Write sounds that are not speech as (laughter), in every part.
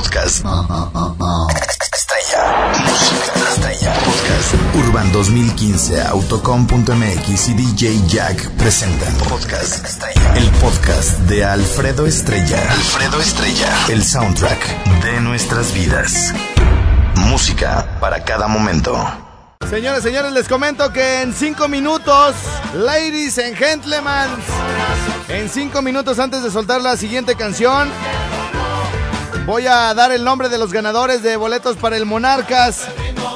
Podcast. Estrella. Música estrella. Podcast. Urban 2015, Autocom.mx y DJ Jack presentan Podcast Estrella. El podcast de Alfredo Estrella. Alfredo Estrella. El soundtrack de nuestras vidas. Música para cada momento. Señores, señores, les comento que en cinco minutos, ladies and gentlemen, en cinco minutos antes de soltar la siguiente canción, voy a dar el nombre de los ganadores de boletos para el Monarcas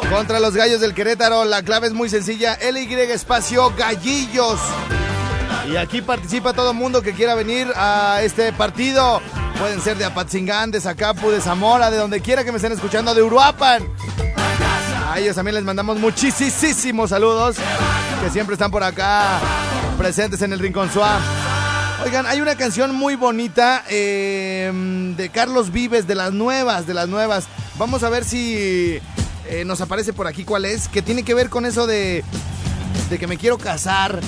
contra los Gallos del Querétaro. La clave es muy sencilla, LY espacio Gallillos. Y aquí participa todo el mundo que quiera venir a este partido. Pueden ser de Apatzingán, de Zacapu, de Zamora, de donde quiera que me estén escuchando, de Uruapan. A ellos también les mandamos muchísimos saludos que siempre están por acá presentes en el Rincón Suá. Oigan, hay una canción muy bonita eh, de Carlos Vives, de las nuevas, de las nuevas. Vamos a ver si eh, nos aparece por aquí cuál es, que tiene que ver con eso de, de que me quiero casar.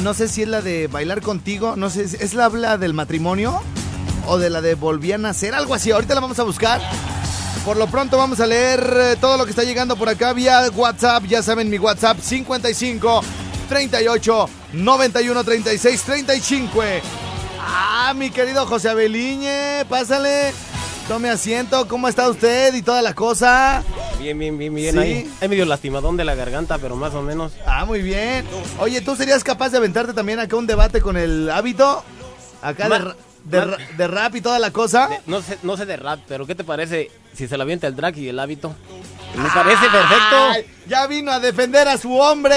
No sé si es la de bailar contigo, no sé, ¿es la habla del matrimonio? O de la de volví a nacer, algo así. Ahorita la vamos a buscar. Por lo pronto vamos a leer eh, todo lo que está llegando por acá vía WhatsApp. Ya saben, mi WhatsApp 55 38 91 36 35. Ah, mi querido José Abeliñe, pásale. Tome asiento, ¿cómo está usted y toda la cosa? Bien, bien, bien, bien. Sí. Ahí, ahí medio lastimadón de la garganta, pero más o menos. Ah, muy bien. Oye, ¿tú serías capaz de aventarte también acá un debate con el hábito? Acá de, Ma- de, ra- de rap y toda la cosa. De- no, sé, no sé de rap, pero ¿qué te parece si se la avienta el drag y el hábito? Me parece perfecto. Ya vino a defender a su hombre.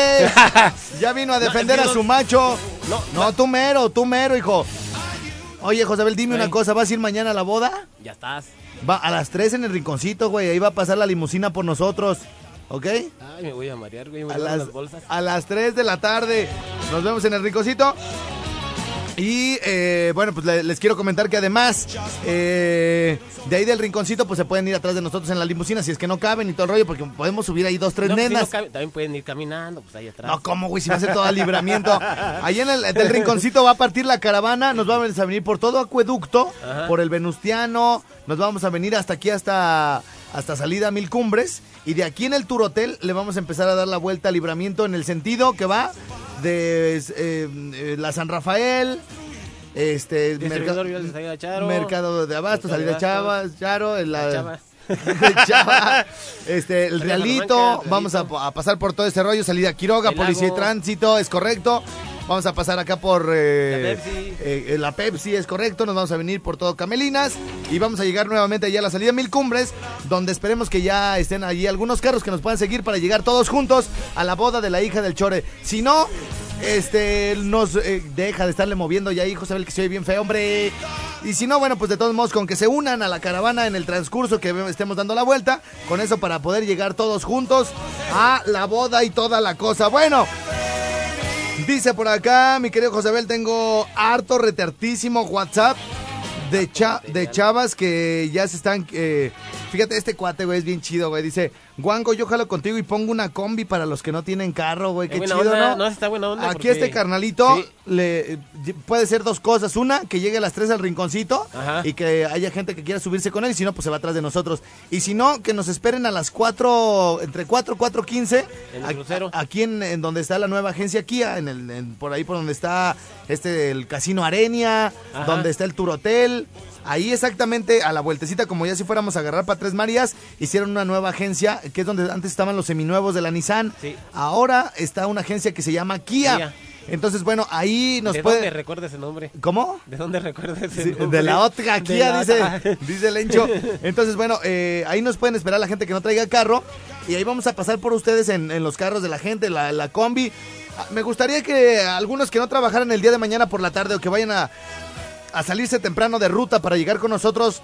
(laughs) ya vino a defender a su macho. No, No, tú mero, tú mero, hijo. Oye, Josabel, dime una cosa. ¿Vas a ir mañana a la boda? Ya estás. Va a las 3 en el rinconcito, güey. Ahí va a pasar la limusina por nosotros. ¿Ok? Ay, me voy a marear, güey. Me A voy a dar las, las bolsas. a las 3 de la tarde. Nos vemos en el rinconcito. Y eh, bueno, pues le- les quiero comentar que además eh, de ahí del rinconcito, pues se pueden ir atrás de nosotros en la limusina si es que no caben y todo el rollo, porque podemos subir ahí dos, tres No, pues, si no nenas. cabe, también pueden ir caminando, pues ahí atrás. No, ¿cómo, güey? Si va a ser todo el libramiento. Ahí en el del rinconcito va a partir la caravana. Nos vamos a venir por todo acueducto, Ajá. por el Venustiano. Nos vamos a venir hasta aquí, hasta, hasta salida Mil Cumbres. Y de aquí en el Tour Hotel le vamos a empezar a dar la vuelta al libramiento en el sentido que va de eh, eh, la San Rafael. Este, vial de Charo. mercado de Abasto, Mercado de salida Abastos. Chavas, Charo, el, La. (laughs) Chava, este, el Realito, vamos a, a pasar por todo este rollo, salida Quiroga, El Policía y. Tránsito, es correcto. Vamos a pasar acá por eh, La Pepsi. eh, eh, la Pepsi, es correcto. Nos vamos a venir por todo Camelinas y vamos a llegar nuevamente allá a la salida Mil Cumbres, donde esperemos que ya estén allí algunos carros que nos puedan seguir para llegar todos juntos a la boda de la hija del Chore. Si no, este, nos eh, deja de estarle moviendo ya, hijo, sabe que se oye bien feo, hombre. Y si no, bueno, pues de todos modos, con que se unan a la caravana en el transcurso que estemos dando la vuelta, con eso para poder llegar todos juntos a la boda y toda la cosa. Bueno, dice por acá, mi querido Josabel, tengo harto retartísimo WhatsApp de, cha- de chavas que ya se están... eh, fíjate, este cuate, güey, es bien chido, güey. Dice, Guango, yo jalo contigo y pongo una combi para los que no tienen carro, güey. Qué chido, onda, ¿no? no, está buena onda, Aquí porque- este carnalito Sí. le eh, puede ser dos cosas. Una, que llegue a las 3 al rinconcito Ajá. y que haya gente que quiera subirse con él. Y si no, pues se va atrás de nosotros. Y si no, que nos esperen a las 4, entre 4 y 4.15. En el a- crucero. a- Aquí en, en donde está la nueva agencia Kia, en el, en- por ahí por donde está este el Casino Arenia, Ajá. donde está el Tour Hotel. Ahí exactamente a la vueltecita, como ya si fuéramos a agarrar para Tres Marías, hicieron una nueva agencia, que es donde antes estaban los seminuevos de la Nissan. Sí. Ahora está una agencia que se llama Kia. Kia. Entonces, bueno, ahí nos ¿De puede... dónde recuerda ese nombre? ¿Cómo? ¿De dónde recuerda ese Sí, nombre? de la otra De Kia, dice, otra. (laughs) dice el Encho. Entonces, bueno, eh, ahí nos pueden esperar la gente que no traiga carro. Y ahí vamos a pasar por ustedes en, en los carros de la gente, la, la combi. Ah, Me gustaría que algunos que no trabajaran el día de mañana por la tarde o que vayan a, a salirse temprano de ruta para llegar con nosotros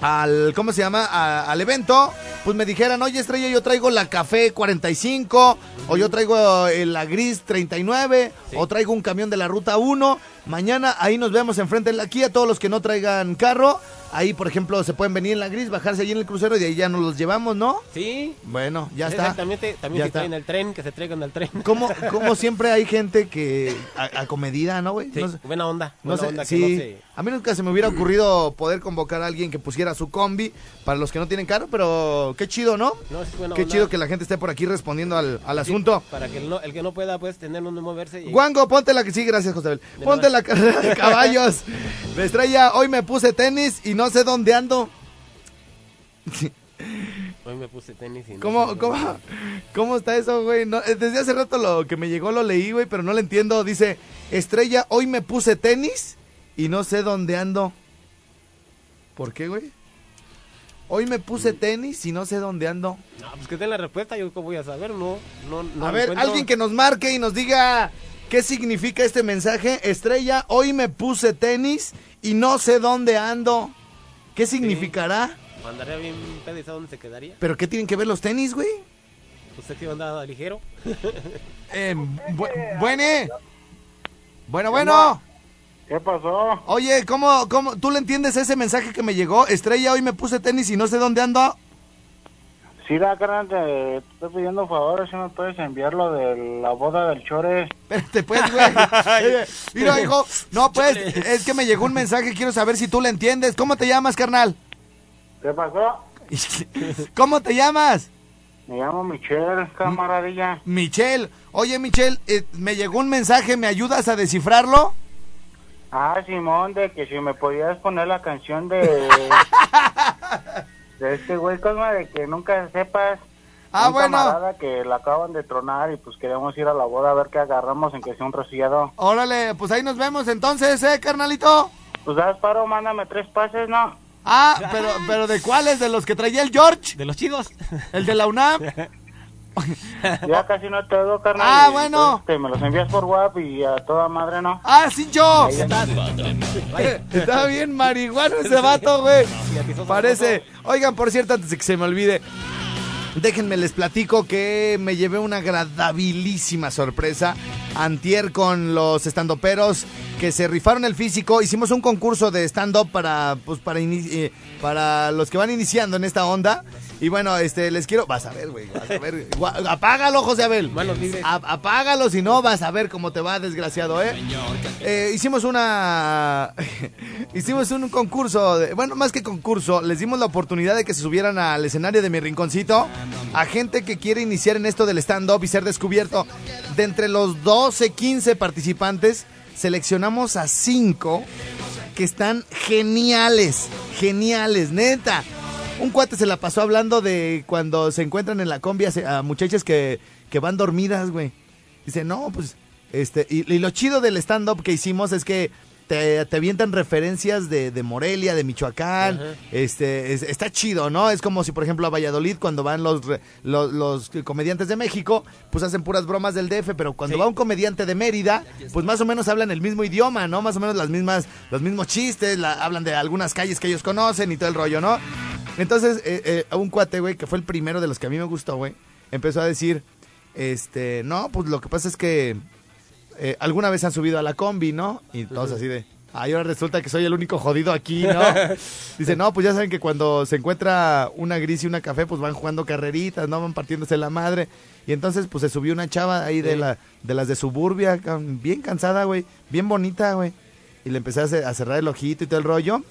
al, ¿cómo se llama? A- al evento, pues me dijeran, oye Estrella, yo traigo la café 45, o yo traigo eh, la gris 39, Sí. o traigo un camión de la ruta 1. Mañana ahí nos vemos enfrente de la Kia, todos los que no traigan carro, ahí por ejemplo se pueden venir en la gris, bajarse allí en el crucero y de ahí ya nos los llevamos, ¿no? Sí. Bueno, ya está. Exactamente. También Ya si está. traen el tren, que se traigan al tren. Como, (laughs) como siempre hay gente que a- acomedida, ¿no, güey? Sí, No sé- buena onda. no Buena sé, onda sí. que no se... A mí nunca se me hubiera ocurrido poder convocar a alguien que pusiera su combi para los que no tienen carro, pero qué chido, ¿no? No, es buena Qué onda. chido que la gente esté por aquí respondiendo al, al Sí, asunto. Para que el, no- el que no pueda, pues, tener donde moverse. Y... Guango, ponte la que sí, gracias, José De Ponte nada. La carrera de caballos. Estrella, hoy me puse tenis y no sé dónde ando. Hoy me puse tenis y no ¿Cómo, sé cómo, dónde- cómo está eso, güey? No, eh, desde hace rato lo que me llegó lo leí, güey, pero no lo entiendo. Dice, estrella, hoy me puse tenis y no sé dónde ando. ¿Por qué, güey? Hoy me puse Mm. tenis y no sé dónde ando. No, pues que den la respuesta, yo cómo voy a saber, no. no, no A ver, encuentro. alguien que nos marque y nos diga qué significa este mensaje. Estrella, hoy me puse tenis y no sé dónde ando. ¿Qué significará? Mandaría bien pedo y ¿sabe dónde se quedaría? ¿Pero qué tienen que ver los tenis, güey? ¿Usted que andaba ligero? (laughs) Eh, bu- buene. Bueno, bueno. ¿Qué pasó? Oye, ¿cómo, ¿cómo? ¿Tú le entiendes ese mensaje que me llegó? Estrella, hoy me puse tenis y no sé dónde ando. Sí, la carnal, te estoy pidiendo favor, si me puedes enviar lo de la boda del Chore. Espérate, pues, güey. (laughs) Mira, hijo. No, pues, es que me llegó un mensaje. Quiero saber si tú le entiendes. ¿Cómo te llamas, carnal? ¿Qué pasó? (laughs) ¿Cómo te llamas? Me llamo Michelle, camaradilla. Michelle. Oye, Michelle, eh, me llegó un mensaje. ¿Me ayudas a descifrarlo? Ah, Simón, de que si me podías poner la canción de... (laughs) de este güey, Cosma, de que nunca sepas. Ah, un bueno. camarada que la acaban de tronar y pues queremos ir a la boda a ver qué agarramos en que sea un rociado. Órale, pues ahí nos vemos entonces, ¿eh, carnalito? Pues das paro, mándame tres pases, ¿no? Ah, pero, pero ¿de cuáles? ¿De los que traía el George? De los chidos. ¿El de la UNAM? (laughs) (laughs) Ya casi no te oigo, carnal. Ah, y, bueno. pues, te me los envías por WhatsApp y a toda madre, ¿no? ¡Ah, sí, yo! Está bien marihuano ese vato, güey. Parece. Oigan, por cierto, antes de que se me olvide, déjenme les platico que me llevé una agradabilísima sorpresa. Antier con los estandoperos que se rifaron el físico. Hicimos un concurso de stand-up para, pues, para, ini- eh, para los que van iniciando en esta onda. Y bueno, este, les quiero. Vas a ver, güey. Vas a ver. Apágalo, José Abel. Libres. A- apágalo, si no vas a ver cómo te va, desgraciado, ¿eh? Eh, hicimos una. (laughs) hicimos un concurso. de- bueno, más que concurso, les dimos la oportunidad de que se subieran al escenario de mi rinconcito a gente que quiere iniciar en esto del stand-up y ser descubierto. De entre los 12, 15 participantes, seleccionamos a 5 que están geniales. Geniales, neta. Un cuate se la pasó hablando de cuando se encuentran en la combi a, muchachas que, que van dormidas, güey. Dice, no, pues, este, y, y lo chido del stand-up que hicimos es que te, te avientan referencias de, de Morelia, de Michoacán, este, es- está chido, ¿no? Es como si, por ejemplo, a Valladolid, cuando van los, los, los comediantes de México, pues hacen puras bromas del DF, pero cuando Sí. va un comediante de Mérida, pues más o menos hablan el mismo idioma, ¿no? Más o menos las mismas, los mismos chistes, la- hablan de algunas calles que ellos conocen y todo el rollo, ¿no? Entonces, eh, eh, un cuate, güey, que fue el primero de los que a mí me gustó, güey, empezó a decir, este, no, pues lo que pasa es que eh, alguna vez han subido a la combi, ¿no? Y todos así de, ay, ahora resulta que soy el único jodido aquí, ¿no? (laughs) Dice, no, pues ya saben que cuando se encuentra una gris y una café, pues van jugando carreritas, ¿no? Van partiéndose la madre. Y entonces, pues se subió una chava ahí de, Sí. la, de las de suburbia, bien cansada, güey, bien bonita, güey. Y le empecé a cerrar el ojito y todo el rollo.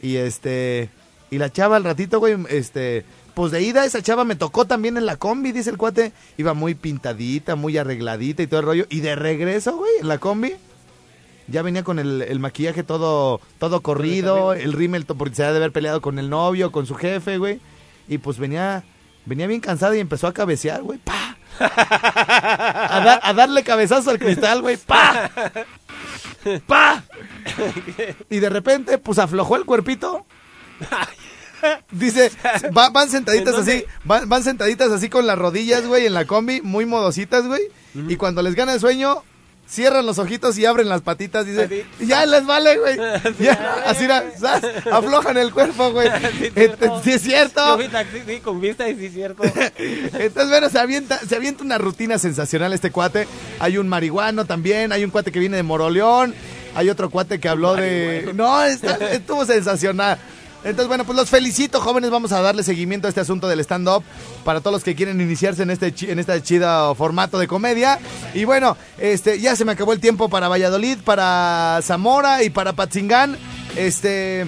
Y este, y la chava al ratito, güey, este, pues de ida esa chava me tocó también en la combi, dice el cuate. Iba muy pintadita, muy arregladita y todo el rollo. Y de regreso, güey, en la combi, ya venía con el, el maquillaje todo, todo corrido, el rímel porque se ha de haber peleado con el novio, con su jefe, güey. Y pues venía, venía bien cansada y empezó a cabecear, güey, pa. A, a darle cabezazo al cristal, güey, pa. (laughs) Pa. Y de repente, pues aflojó el cuerpito. (laughs) Dice, va- van sentaditas ¿En así, van, van sentaditas así con las rodillas, güey, en la combi, muy modositas, güey. Y cuando les gana el sueño, cierran los ojitos y abren las patitas, dice, Así. "Y ya les vale, güey. (laughs) (laughs) Así, aflojan el cuerpo, güey. Sí, es cierto. Yo taxi, sí, con vista y sí, es cierto. Entonces, bueno, se avienta, se avienta una rutina sensacional este cuate. Hay un marihuano también, hay un cuate que viene de Moroleón, hay otro cuate que habló de... No, está- estuvo sensacional. Entonces, bueno, pues los felicito, jóvenes. Vamos a darle seguimiento a este asunto del stand-up para todos los que quieren iniciarse en este, en este chido formato de comedia. Y bueno, este, ya se me acabó el tiempo para Valladolid, para Zamora y para Patzingán. Este.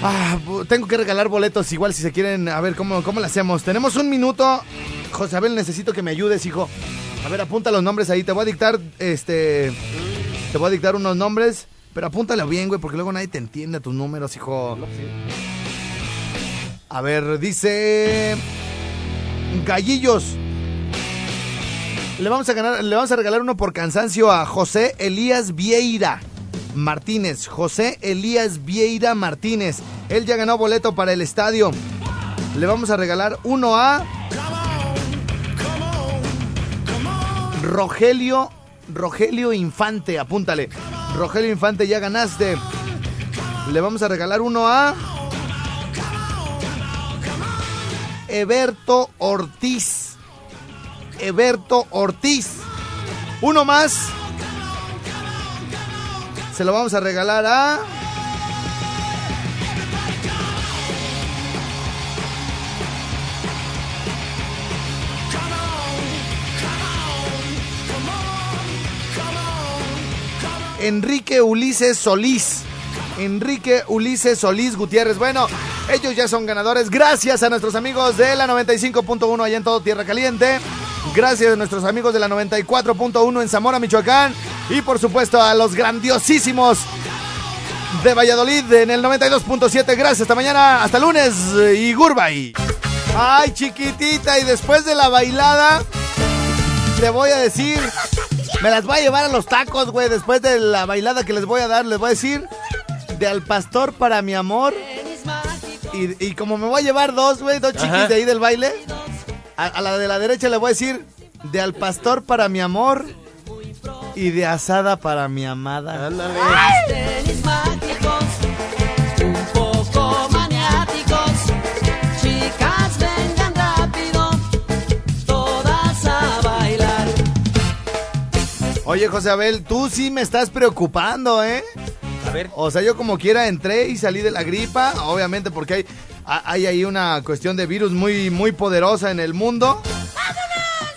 Ah, tengo que regalar boletos igual si se quieren. A ver, ¿cómo, cómo lo hacemos? Tenemos un minuto. José Abel, necesito que me ayudes, hijo. A ver, apunta los nombres ahí. Te voy a dictar, este... Te voy a dictar unos nombres. Pero apúntalo bien, güey, porque luego nadie te entiende tus números, hijo. A ver, dice... Gallillos. Le vamos a ganar, le vamos a regalar uno por cansancio a José Elías Vieira Martínez. José Elías Vieira Martínez. Él ya ganó boleto para el estadio. Le vamos a regalar uno a Rogelio Rogelio Infante, apúntale. Rogelio Infante, ya ganaste. Le vamos a regalar uno a Eberto Ortiz. Eberto Ortiz. Uno más. Se lo vamos a regalar a. Enrique Ulises Solís. Enrique Ulises Solís Gutiérrez. Bueno, ellos ya son ganadores. Gracias a nuestros amigos de la 95.1 allá en todo Tierra Caliente. Gracias a nuestros amigos de la 94.1 en Zamora, Michoacán. Y por supuesto a los grandiosísimos de Valladolid en el 92.7. Gracias, hasta mañana, hasta lunes y Gurbay. Ay, chiquitita, y después de la bailada, te voy a decir, me las voy a llevar a los tacos, güey. Después de la bailada que les voy a dar, les voy a decir, de al pastor para mi amor. Y, y como me voy a llevar dos, güey, dos chiquis Ajá. de ahí del baile, a, a la de la derecha le voy a decir, de al pastor para mi amor y de asada para mi amada. Ándale. Oye, José Abel, tú sí me estás preocupando, ¿eh? A ver. O sea, yo como quiera entré y salí de la gripa, obviamente porque hay, ha- hay ahí una cuestión de virus muy, muy poderosa en el mundo.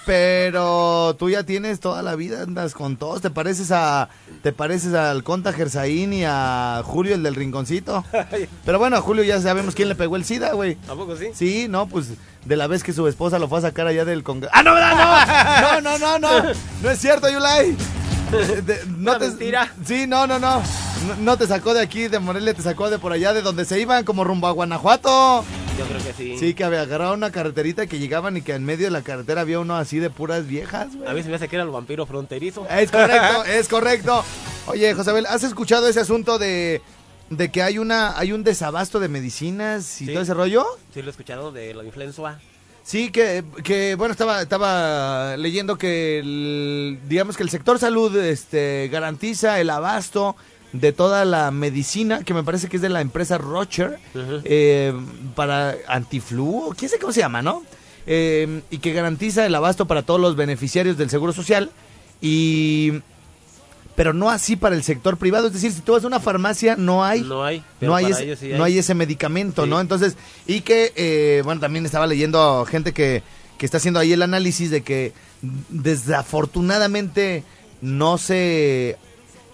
Pero tú ya tienes toda la vida, andas con todos, te pareces a, te pareces al Conta Gersaín y a Julio el del rinconcito. (laughs) Pero bueno, a Julio ya sabemos quién le pegó el SIDA, güey. ¿A poco sí? Sí, no, pues de la vez que su esposa lo fue a sacar allá del Congreso. ¡Ah, no, no! No, no, no, no. No es cierto, Yulai. De- no Una te, mentira. Sí, no, no, no, no. No te sacó de aquí, de Morelia, te sacó de por allá, de donde se iban, como rumbo a Guanajuato. Yo creo que sí. Sí, que había agarrado una carreterita que llegaban y que en medio de la carretera había uno así de puras viejas, güey. A mí se me hace que era el vampiro fronterizo. Es correcto, (laughs) es correcto. Oye, Josabel, ¿has escuchado ese asunto de, de que hay una hay un desabasto de medicinas y Sí. todo ese rollo? Sí, lo he escuchado de la influenza. Sí, que, que bueno, estaba, estaba leyendo que el- digamos que el sector salud este, garantiza el abasto de toda la medicina, que me parece que es de la empresa Rocher, eh, para antiflu, o quién sé cómo se llama, ¿no? Eh, y que garantiza el abasto para todos los beneficiarios del Seguro Social y pero no así para el sector privado, es decir, si tú vas a una farmacia no hay No hay. no hay, ese, no hay. hay ese medicamento, Sí. ¿no? Entonces, y que, eh, bueno, también estaba leyendo gente que, que está haciendo ahí el análisis de que desafortunadamente no se,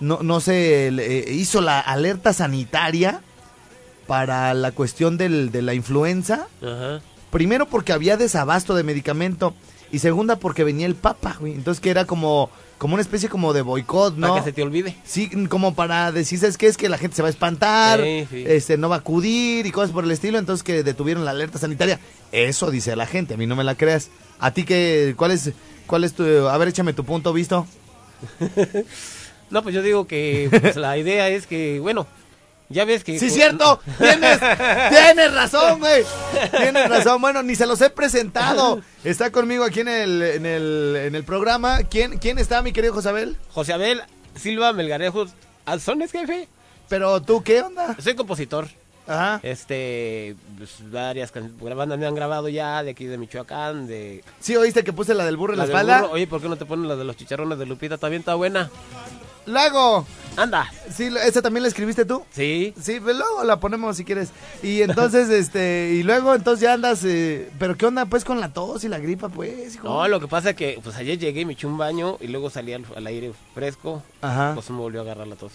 no, no se eh, hizo la alerta sanitaria para la cuestión del, de la influenza. Ajá. Primero porque había desabasto de medicamento y segunda porque venía el papa, güey. Entonces que era como, como una especie como de boicot, ¿no? Para que se te olvide. Sí, como para decir, ¿sabes qué? Es que la gente se va a espantar, Sí, sí. este no va a acudir y cosas por el estilo, entonces que detuvieron la alerta sanitaria. Eso dice la gente, a mí no me la creas. ¿A ti qué, cuál es, cuál es tu, a ver, échame tu punto visto? (laughs) No, pues yo digo que pues, la idea es que, bueno, ya ves que... Sí, cierto, (laughs) tienes, tienes razón, güey, tienes razón. Bueno, ni se los he presentado. Está conmigo aquí en el, en el, en el programa. ¿Quién, ¿Quién está, mi querido Josabel? José Abel Silva Melgarejos Alzones, jefe. Pero tú, ¿qué onda? Soy compositor. Ajá. Este, pues, varias bandas me han grabado ya de aquí de Michoacán, de... ¿Sí oíste que puse la del burro en la, espalda? burro. Oye, ¿por qué no te ponen la de los chicharrones de Lupita? También está buena. Lago, Anda. sí, ¿esa también la escribiste tú? Sí. Sí, pues luego la ponemos si quieres. Y entonces, (laughs) este, y luego entonces ya andas, eh, pero ¿qué onda pues con la tos y la gripa, pues? hijo? No, lo que pasa es que pues ayer llegué, me eché un baño y luego salí al, al aire fresco. Ajá. Pues me volvió a agarrar la tos.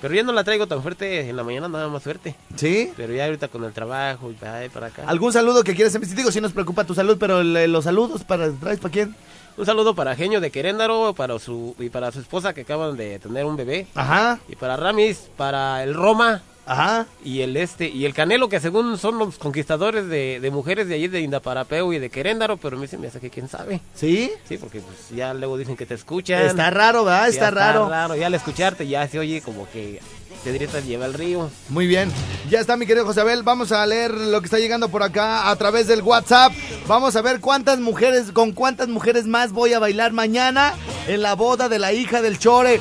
Pero ya no la traigo tan fuerte, en la mañana nada más fuerte. ¿Sí? Pero ya ahorita con el trabajo y para, para acá. ¿Algún saludo que quieras enviar? Digo, si nos preocupa tu salud, pero le- los saludos para traes para quién? Un saludo para Genio de Queréndaro para su, y para su esposa que acaban de tener un bebé. Ajá, Y para Ramis, para el Roma ajá. y el este y el Canelo que según son los conquistadores de, de mujeres de allí de Indaparapeo y de Queréndaro, pero a mí se me hace que quién sabe. ¿Sí? Sí, porque pues ya luego dicen que te escuchan. Está raro, ¿verdad? Ya Está raro. Ya al escucharte ya se oye como que te directas lleva al río. Muy bien. Ya está, mi querido José Abel. Vamos a leer lo que está llegando por acá a través del WhatsApp. Vamos a ver cuántas mujeres, con cuántas mujeres más voy a bailar mañana en la boda de la hija del Chore.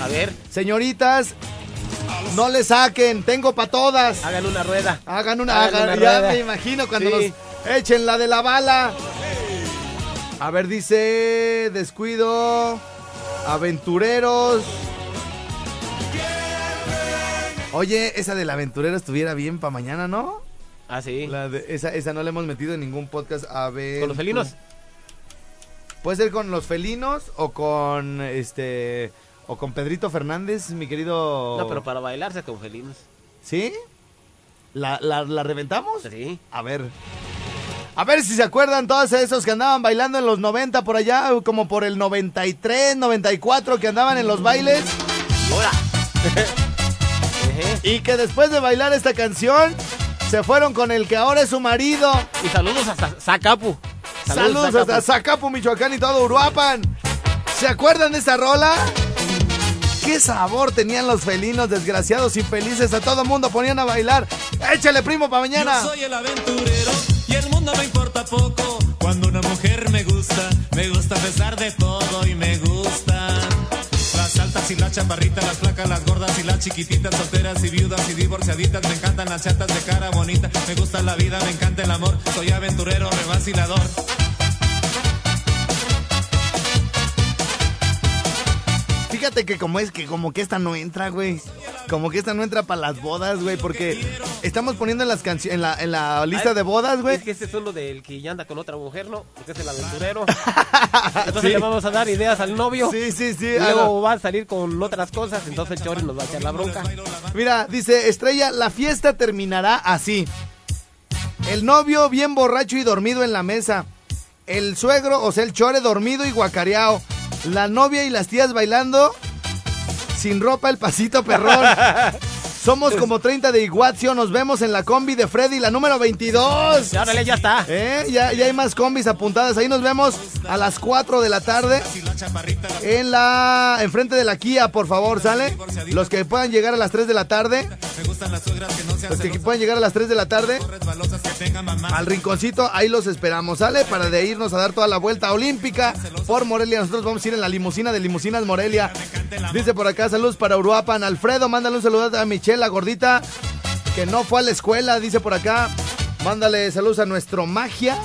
A ver, Señoritas, no le saquen, tengo para todas. hagan una rueda. Hagan una, Hagan hagan- una ya rueda. me imagino cuando Sí. nos echen la de la bala. A ver, dice descuido, aventureros. Oye, esa del aventurero estuviera bien para mañana, ¿no? Ah, sí. La de- esa, esa no la hemos metido en ningún podcast. A ver. Con los felinos. Puede ser con los felinos o con este o con Pedrito Fernández, mi querido. No, pero para bailarse con felinos. ¿Sí? ¿La, la, la reventamos? Sí. A ver. A ver si se acuerdan todos esos que andaban bailando en los 90 por allá, como por el 93, 94 que andaban en los bailes. Ejé. (laughs) y que después de bailar esta canción se fueron con el que ahora es su marido. y saludos hasta Zacapu. Saludos, hasta Zacapu, Michoacán y todo Uruapan. ¿Se acuerdan de esta rola? ¿Qué sabor tenían los felinos desgraciados y felices? A todo mundo ponían a bailar. Échale primo para mañana. Yo soy el aventurero y el mundo me importa poco. Cuando una mujer me gusta, me gusta a pesar de todo y me gustan. Las altas y las chaparritas, las flacas, las gordas y las chiquititas, solteras y viudas y divorciaditas. Me encantan las chatas de cara bonita. Me gusta la vida, me encanta el amor. Soy aventurero, revacilador. Fíjate que como es que como que esta no entra, güey. Como que esta no entra para las bodas, güey, porque estamos poniendo en las canciones en la, en la lista Ay, de bodas, güey. Es que ese es uno del que ya anda con otra mujer, ¿no? Porque es el aventurero. (laughs) Entonces Sí. le vamos a dar ideas al novio. Sí, sí, sí. Y luego va a salir con otras cosas, entonces el chori nos va a echar la bronca. Mira, dice Estrella, la fiesta terminará así. El novio bien borracho y dormido en la mesa. El suegro, o sea, el chore dormido y guacareado. La novia y las tías bailando sin ropa el pasito perrón. (laughs) Somos como 30 de Iguazio, nos vemos en la combi de Freddy, la número 22. Y órale, ya está. ¿Eh? Ya, ya hay más combis apuntadas. Ahí nos vemos a las 4 de la tarde. En la. Enfrente de la Kia, por favor, ¿sale? Los que puedan llegar a las 3 de la tarde. Los que puedan llegar a las 3 de la tarde. Al rinconcito, ahí los esperamos, ¿sale? Para de irnos a dar toda la vuelta olímpica por Morelia. Nosotros vamos a ir en la limusina de Limusinas Morelia. Dice por acá, saludos para Uruapan. Alfredo, mándale un saludo a Michelle, la gordita, que no fue a la escuela, dice por acá. Mándale saludos a nuestro magia.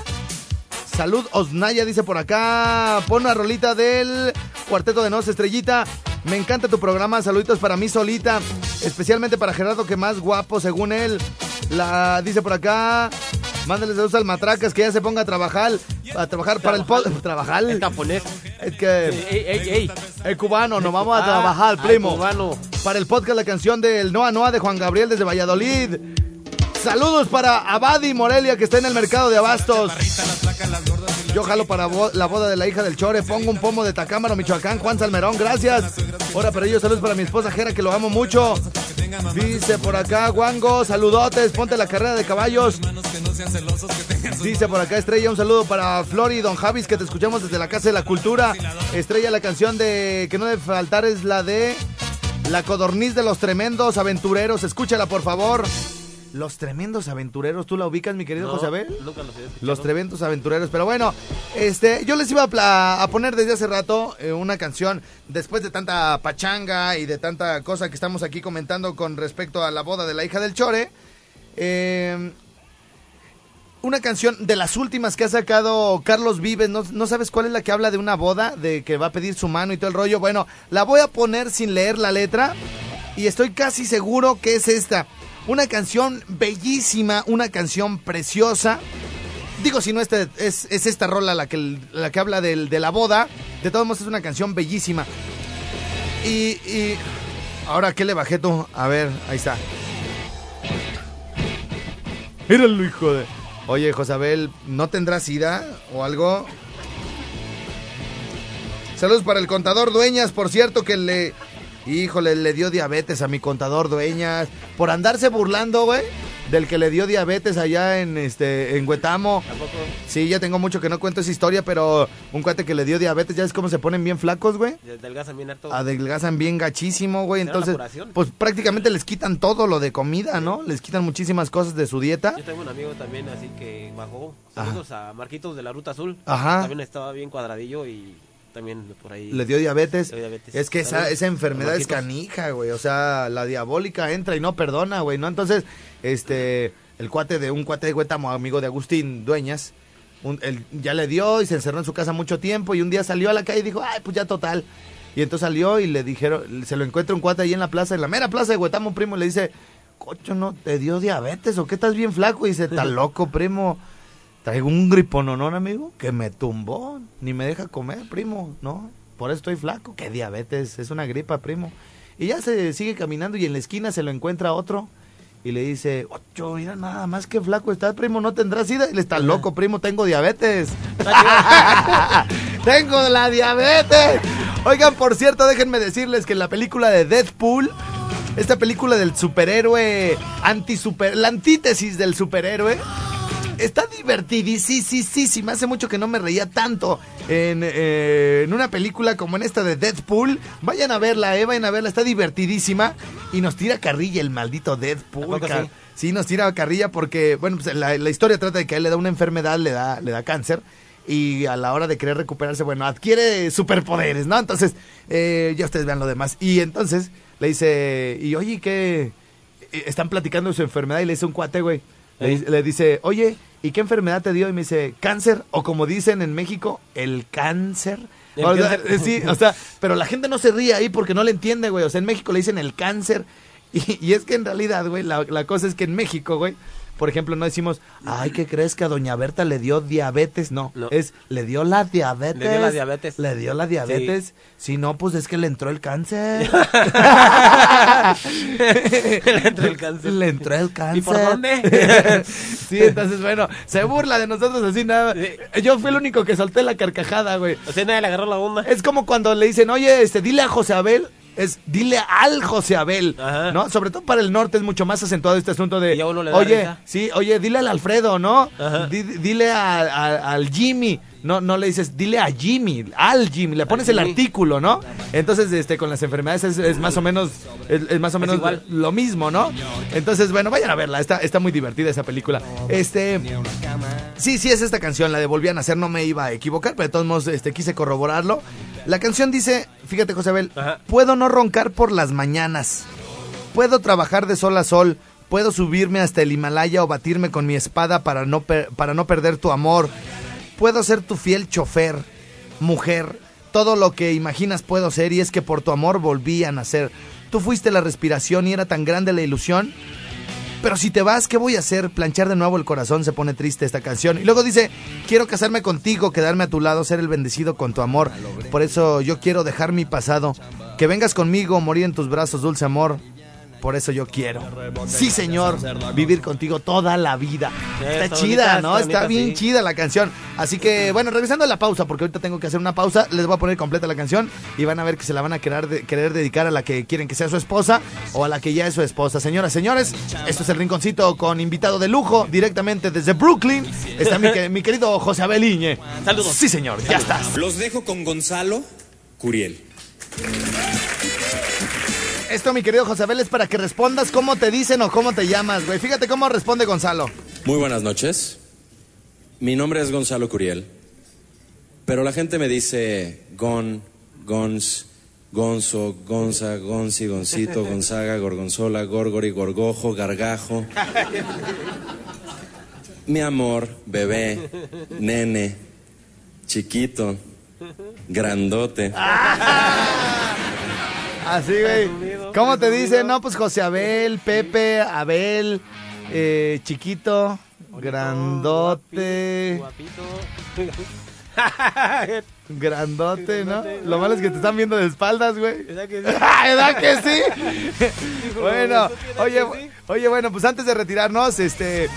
Salud Osnaya, dice por acá. Pon una rolita del Cuarteto de Nos, Estrellita. Me encanta tu programa. Saluditos para mí solita. Especialmente para Gerardo, que más guapo, según él. La dice por acá. Mándale saludos al Matracas, que ya se ponga a trabajar. A trabajar para el pod. Trabajar. El. Es que. Ey, ey, ey. El cubano, nos vamos a Ah, trabajar, primo. cubano. Para el podcast, la canción del Noa Noa de Juan Gabriel desde Valladolid. Saludos para Abadi Morelia, que está en el mercado de Abastos. Yo jalo para la boda de la hija del Chore. Pongo un pomo de Tacámaro, Michoacán. Juan Salmerón, gracias. Ahora para ellos, saludos para mi esposa Jera, que lo amo mucho. Dice por acá, Wango, saludotes. Ponte la carrera de caballos. Dice por acá Estrella, un saludo para Flor y Don Javis que te escuchamos desde la Casa de la Cultura. Estrella, la canción de que no debe faltar es la de La Codorniz de los Tremendos Aventureros. Escúchala, por favor. Los Tremendos Aventureros, ¿tú la ubicas, mi querido No, José Abel? Nunca los tremendos aventureros. Pero bueno, este, yo les iba a, poner desde hace rato eh, una canción después de tanta pachanga y de tanta cosa que estamos aquí comentando con respecto a la boda de la hija del Chore. Eh, una canción de las últimas que ha sacado Carlos Vives. ¿No, no sabes cuál es la que habla de una boda? De que va a pedir su mano y todo el rollo. Bueno, la voy a poner sin leer la letra. Y estoy casi seguro que es esta. Una canción bellísima, una canción preciosa. Digo, si no este, es, es esta rola la que, la que habla del- de la boda. De todos modos es una canción bellísima. Y, y Ahora, ¿qué le bajé tú? A ver, ahí está. Míralo, hijo de... Oye, Josabel, ¿no tendrás sida o algo? Saludos para el contador Dueñas, por cierto, que le... Híjole, le dio diabetes a mi contador Dueñas. Por andarse burlando, güey. Del que le dio diabetes allá en este en Huetamo. ¿Tampoco? Sí, ya tengo mucho que no cuento esa historia, pero un cuate que le dio diabetes, ya ves cómo se ponen bien flacos, güey. Delgazan bien harto. Adelgazan bien gachísimo, güey. ¿Será la Entonces, pues prácticamente les quitan todo lo de comida, ¿no? Les quitan muchísimas cosas de su dieta. Yo tengo un amigo también así que bajó. Saludos a Marquitos de la Ruta Azul. Ajá. También estaba bien cuadradillo y también por ahí. Le dio diabetes. Le dio diabetes. Es que esa, esa enfermedad es canija, güey. O sea, la diabólica entra y no perdona, güey, ¿no? Entonces, este, el cuate de un cuate de Huetamo, amigo de Agustín Dueñas, un- él ya le dio y se encerró en su casa mucho tiempo y un día salió a la calle y dijo, ay, pues ya total. Y entonces salió y le dijeron, se lo encuentra un cuate ahí en la plaza, en la mera plaza de Huetamo, primo, y le dice, cocho, ¿no te dio diabetes o qué estás bien flaco? Y dice, está (laughs) loco, primo. Traigo un gripononón, amigo, que me tumbó. Ni me deja comer, primo, ¿no? Por eso estoy flaco. ¿Qué diabetes? Es una gripa, primo. Y ya se sigue caminando y en la esquina se lo encuentra otro. Y le dice, ocho, mira nada más que flaco estás, primo, ¿no tendrás sida? Y le está loco, primo, tengo diabetes. (laughs) tengo la diabetes. Oigan, por cierto, déjenme decirles que en la película de Deadpool, esta película del superhéroe, anti-super, la antítesis del superhéroe, está divertidísima. Hace mucho que no me reía tanto en, eh, en una película como en esta de Deadpool. Vayan a verla, eh, vayan a verla, está divertidísima. Y nos tira carrilla el maldito ¿A Deadpool. sí? sí, nos tira carrilla porque, bueno, pues la, la historia trata de que a él le da una enfermedad, le da, le da cáncer. Y a la hora de querer recuperarse, bueno, adquiere superpoderes, ¿no? Entonces, eh, ya ustedes vean lo demás. Y entonces le dice, y oye, ¿qué? Eh, Están platicando de su enfermedad y le dice un cuate, güey. Le dice, oye, ¿y qué enfermedad te dio? Y me dice, cáncer, o como dicen en México, el cáncer. El O sea, cáncer. eh, sí, o sea, pero la gente no se ríe ahí porque no le entiende, güey. O sea, en México le dicen el cáncer. (laughs) Y, y es que en realidad, güey, la, la cosa es que en México, güey, por ejemplo, no decimos, ay, ¿qué crees que a Doña Berta le dio diabetes? No, No. es, le dio la diabetes. Le dio la diabetes. Le dio la diabetes. Si no, pues es que le entró el cáncer. (laughs) Le entró el cáncer. Le entró el cáncer. ¿Y por dónde? (laughs) sí, entonces, bueno, se burla de nosotros así nada. Yo fui el único que solté la carcajada, güey. O sea, nadie le agarró la onda. Es como cuando le dicen, oye, este, dile a José Abel, es dile al José Abel, Ajá. ¿no? Sobre todo para el norte es mucho más acentuado este asunto de, Y a uno le da oye, risa. sí, oye, dile al Alfredo, ¿no? Ajá. Di- dile a- a- al Jimmy, no, no le dices, dile a Jimmy, al Jimmy, le pones el artículo, ¿no? Entonces, este, con las enfermedades es, es más o menos, es, es más o menos igual. lo mismo, ¿no? Entonces, bueno, vayan a verla, está, está muy divertida esa película. Este, Sí, sí es esta canción, la de Volví a Nacer, no me iba a equivocar, pero de todos modos este, quise corroborarlo. La canción dice, fíjate José Abel, Ajá. puedo no roncar por las mañanas, puedo trabajar de sol a sol, puedo subirme hasta el Himalaya o batirme con mi espada para no, per- para no perder tu amor, puedo ser tu fiel chofer, mujer, todo lo que imaginas puedo ser y es que por tu amor volví a nacer. Tú fuiste la respiración y era tan grande la ilusión pero si te vas, ¿qué voy a hacer? Planchar de nuevo el corazón, se pone triste esta canción. Y luego dice, quiero casarme contigo, quedarme a tu lado, ser el bendecido con tu amor. Por eso yo quiero dejar mi pasado. Que vengas conmigo, morir en tus brazos, dulce amor. Por eso yo quiero. Sí, señor, vivir contigo toda la vida. Está, está chida, bonita, ¿no? está bonita, bien sí. chida la canción. Así que, bueno, regresando a la pausa, porque ahorita tengo que hacer una pausa, les voy a poner completa la canción y van a ver que se la van a querer, de- querer dedicar a la que quieren que sea su esposa o a la que ya es su esposa. Señoras, señores, esto es el rinconcito con invitado de lujo directamente desde Brooklyn. Está mi, mi querido José Abeliñe. Saludos. Sí, señor, ya estás. Los dejo con Gonzalo Curiel. Esto, mi querido José Abel, es para que respondas cómo te dicen o cómo te llamas, güey. Fíjate cómo responde Gonzalo. Muy buenas noches. Mi nombre es Gonzalo Curiel. Pero la gente me dice Gon, Gons, Gonzo, Gonza, Gonzi, Goncito, (laughs) Gonzaga, Gorgonzola, Gorgori, Gorgojo, Gargajo. Mi amor, bebé, nene, chiquito, grandote. (laughs) Así, güey. ¿Cómo te dicen? No, pues José Abel, Pepe, Abel, eh, chiquito, grandote. Guapito. (laughs) Grandote, ¿no? Lo malo es que te están viendo de espaldas, güey. ¿Verdad que sí? (laughs) ¿Verdad que sí? (laughs) bueno, ¿tú tienes oye, oye, bueno, pues antes de retirarnos, este...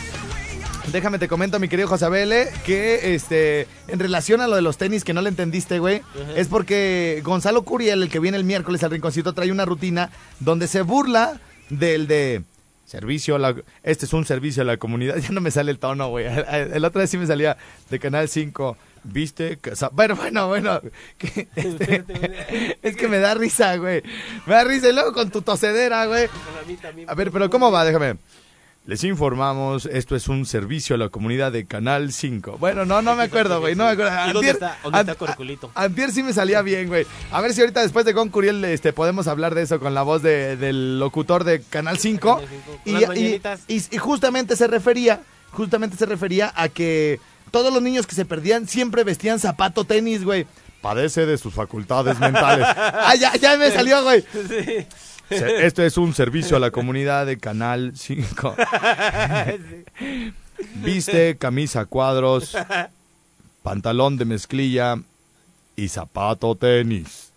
Déjame te comento, mi querido Josabele, que este, en relación a lo de los tenis que no le entendiste, güey, es porque Gonzalo Curiel, el que viene el miércoles al rinconcito, trae una rutina donde se burla del de servicio a la... Este es un servicio a la comunidad. (laughs) Ya no me sale el tono, güey. El otro vez sí me salía de Canal 5. ¿Viste? Bueno, bueno, bueno. que, (laughs) (laughs) este, es que me da risa, güey. Me da risa y luego con tu tosedera, güey. A ver, pero ¿cómo va? Déjame. Les informamos, esto es un servicio a la comunidad de Canal 5. Bueno, no, no me acuerdo, güey, no me acuerdo. ¿Y dónde Antier- está- dónde está Corculito? a- Antier sí me salía bien, güey. A ver si ahorita después de Con Curiel este, podemos hablar de eso con la voz de- del locutor de Canal 5. Canal 5. Y, y- y justamente se refería, justamente se refería a que todos los niños que se perdían siempre vestían zapato tenis, güey. Padece de sus facultades mentales. (laughs) ah, ya, ya me salió, güey. Sí. (laughs) Esto es un servicio a la comunidad de Canal 5. (laughs) Viste camisa cuadros, pantalón de mezclilla y zapato tenis.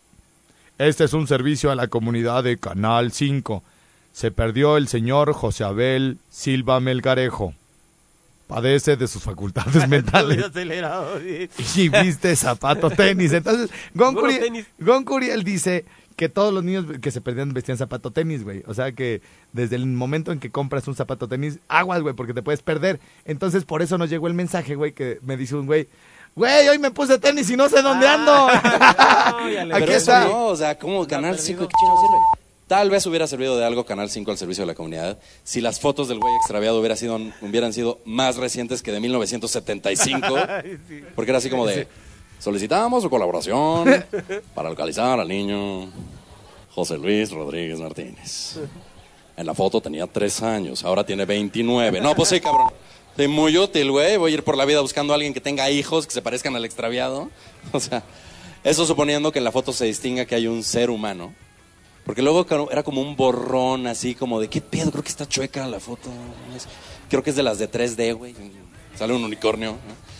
Este es un servicio a la comunidad de Canal 5. Se perdió el señor José Abel Silva Melgarejo. Padece de sus facultades (laughs) mentales y viste zapato tenis. Entonces, Gon, Puro Curiel, tenis. Gon Curiel dice que todos los niños que se perdían vestían zapato tenis, güey. O sea que desde el momento en que compras un zapato tenis, aguas, güey, porque te puedes perder. Entonces, por eso nos llegó el mensaje, güey, que me dice un güey, güey, hoy me puse tenis y no sé dónde ando. Ah, (laughs) No, ya le- Aquí Pero eso está. no, o sea, ¿cómo Canal perdido. 5 qué chino sirve? Tal vez hubiera servido de algo Canal 5 al servicio de la comunidad si las fotos del güey extraviado hubiera sido, hubieran sido más recientes que de 1975. (laughs) Porque era así como de, solicitamos su colaboración (laughs) para localizar al niño José Luis Rodríguez Martínez. En la foto tenía tres años, ahora tiene 29. No, pues sí, cabrón. Sí, muy útil, güey. Voy a ir por la vida buscando a alguien que tenga hijos que se parezcan al extraviado. (laughs) O sea, eso suponiendo que en la foto se distinga que hay un ser humano. Porque luego era como un borrón así, como de, ¿qué pedo? Creo que está chueca la foto. Creo que es de las de 3D, güey. Sale un unicornio. ¿no?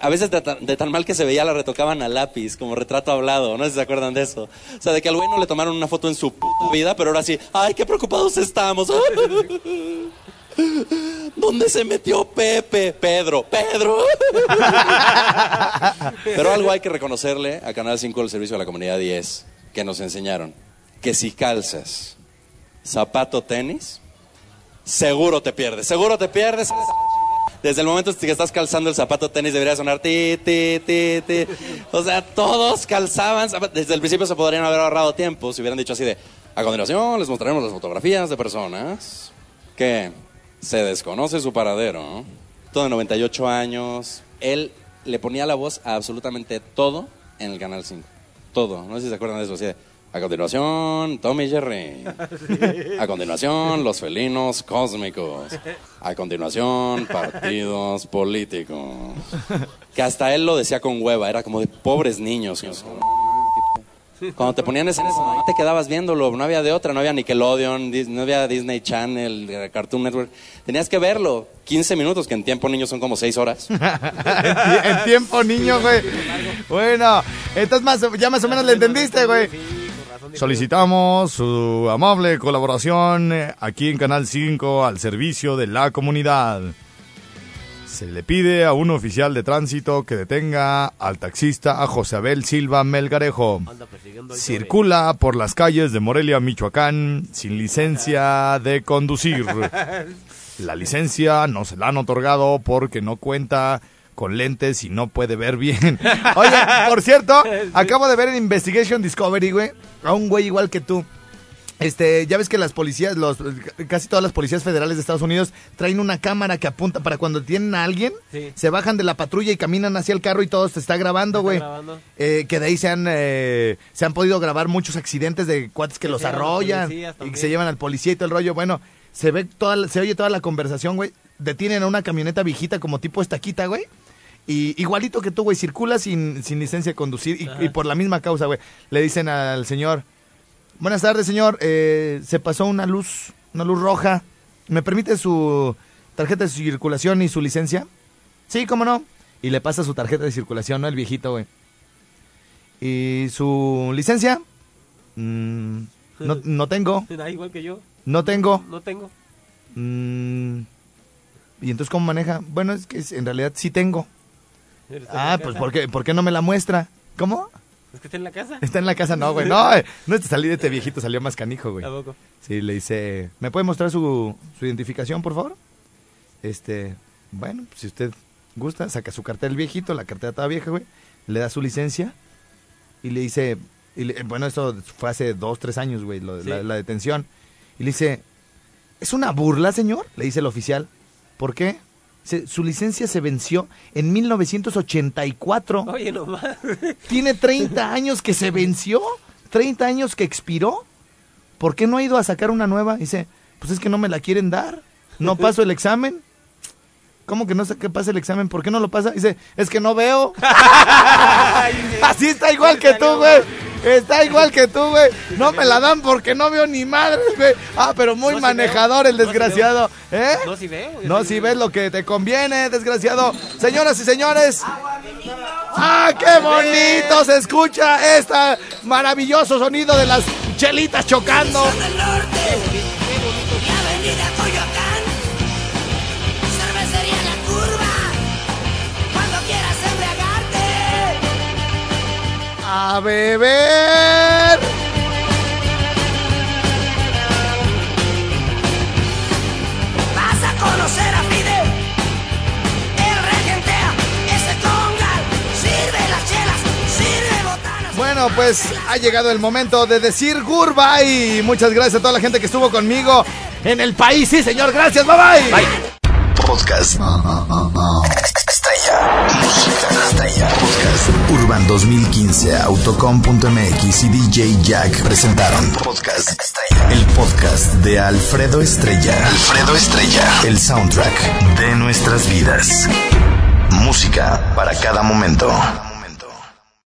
A veces de tan, de tan mal que se veía la retocaban a lápiz, como retrato hablado. No sé si se acuerdan de eso. O sea, de que al güey no le tomaron una foto en su puta vida, pero ahora sí, ¡ay, qué preocupados estamos! (laughs) ¿Dónde se metió Pepe? Pedro, Pedro. (laughs) Pero algo hay que reconocerle a Canal 5 del Servicio a la Comunidad 10, que nos enseñaron que si calzas zapato tenis, seguro te pierdes, seguro te pierdes. Desde el momento en que estás calzando el zapato tenis debería sonar ti, ti, ti, ti. O sea, todos calzaban. Desde el principio se podrían haber ahorrado tiempo si hubieran dicho así de, a continuación les mostraremos las fotografías de personas que se desconoce su paradero. Todo de 98 años. Él le ponía la voz a absolutamente todo en el Canal 5. Todo. No sé si se acuerdan de eso. Así de, a continuación, Tommy Jerry. A continuación, los felinos cósmicos. A continuación, partidos políticos. Que hasta él lo decía con hueva. Era como de pobres niños. Cuando te ponían escenas, te quedabas viéndolo, no había de otra, no había Nickelodeon, no había Disney Channel, eh, Cartoon Network. Tenías que verlo. 15 minutos, que en tiempo niño son como 6 horas. en, (laughs) tie- en tiempo, niño, güey. Bueno, entonces más, ya más o menos le entendiste, güey. Solicitamos su amable colaboración eh, aquí en Canal 5 al servicio de la comunidad. Se le pide a un oficial de tránsito que detenga al taxista a José Abel Silva Melgarejo. Circula por las calles de Morelia, Michoacán, sin licencia (laughs) de conducir. La licencia no se la han otorgado porque no cuenta con lentes y no puede ver bien. (laughs) Oye, por cierto, (laughs) acabo de ver en Investigation Discovery, güey, a un güey igual que tú. Este, ya ves que las policías, los, casi todas las policías federales de Estados Unidos traen una cámara que apunta para cuando tienen a alguien, Sí. se bajan de la patrulla y caminan hacia el carro y todo se está grabando, güey. Eh, que de ahí se han, eh, se han podido grabar muchos accidentes de cuates que Que los arrollan y que se llevan al policía y todo el rollo. Bueno, se ve toda, se oye toda la conversación, güey. Detienen a una camioneta viejita como tipo estaquita, güey. Y igualito que tú, güey, circula sin, sin licencia de conducir y, por la misma causa, güey. Le dicen al señor, buenas tardes, señor, eh, se pasó una luz, una luz roja. ¿Me permite su tarjeta de circulación y su licencia? Sí, cómo no. y le pasa su tarjeta de circulación, ¿no? El viejito, güey. Y su licencia, mm, no, no tengo, Da igual que yo. no tengo. No tengo. mm, ¿Y entonces cómo maneja? Bueno, es que en realidad sí tengo. Ah, pues. ¿por qué, ¿por qué no me la muestra? ¿Cómo? Es que está en la casa. Está en la casa, no, güey. (laughs) No, no te salí de este viejito, salió más canijo, güey. ¿A poco? Sí, le dice, ¿me puede mostrar su, su identificación, por favor? Este, bueno, si usted gusta, saca su cartera el viejito, la cartera toda vieja, güey, le da su licencia y le dice, y le- bueno, esto fue hace dos, tres años, güey, lo la, la detención. Y le dice, ¿es una burla, señor? Le dice el oficial. ¿Por qué? Su licencia se venció en 1984. Oye, nomás. Tiene 30 (laughs) años que se venció, 30 años que expiró. ¿Por qué no ha ido a sacar una nueva? Dice, pues es que no me la quieren dar. No (laughs) paso el examen. ¿Cómo que no sé qué pasa el examen? ¿Por qué no lo pasa? Dice, es que no veo. (laughs) Así está igual que tú, güey. Está igual que tú, güey. No me la dan porque no veo ni madres, güey. Ah, pero muy No, manejador el No, desgraciado. ¿Eh? No, si veo. No, si ves lo que te conviene, desgraciado. Señoras y señores. ¡Ah, qué bonito se escucha este maravilloso sonido de las chelitas chocando! ¡A beber! Vas a conocer a Fide. Él regentea ese congal. Sirve las chelas, sirve botanas. Bueno, pues ha llegado el momento de decir goodbye. Muchas gracias a toda la gente que estuvo conmigo en el país. Sí, señor, gracias. Bye bye. Podcast. Estrella. Música estrella. Podcast. Urban 2015, Autocom.mx y DJ Jack presentaron Podcast Estrella. El podcast de Alfredo Estrella. Alfredo Estrella. El soundtrack de nuestras vidas. Música para cada momento.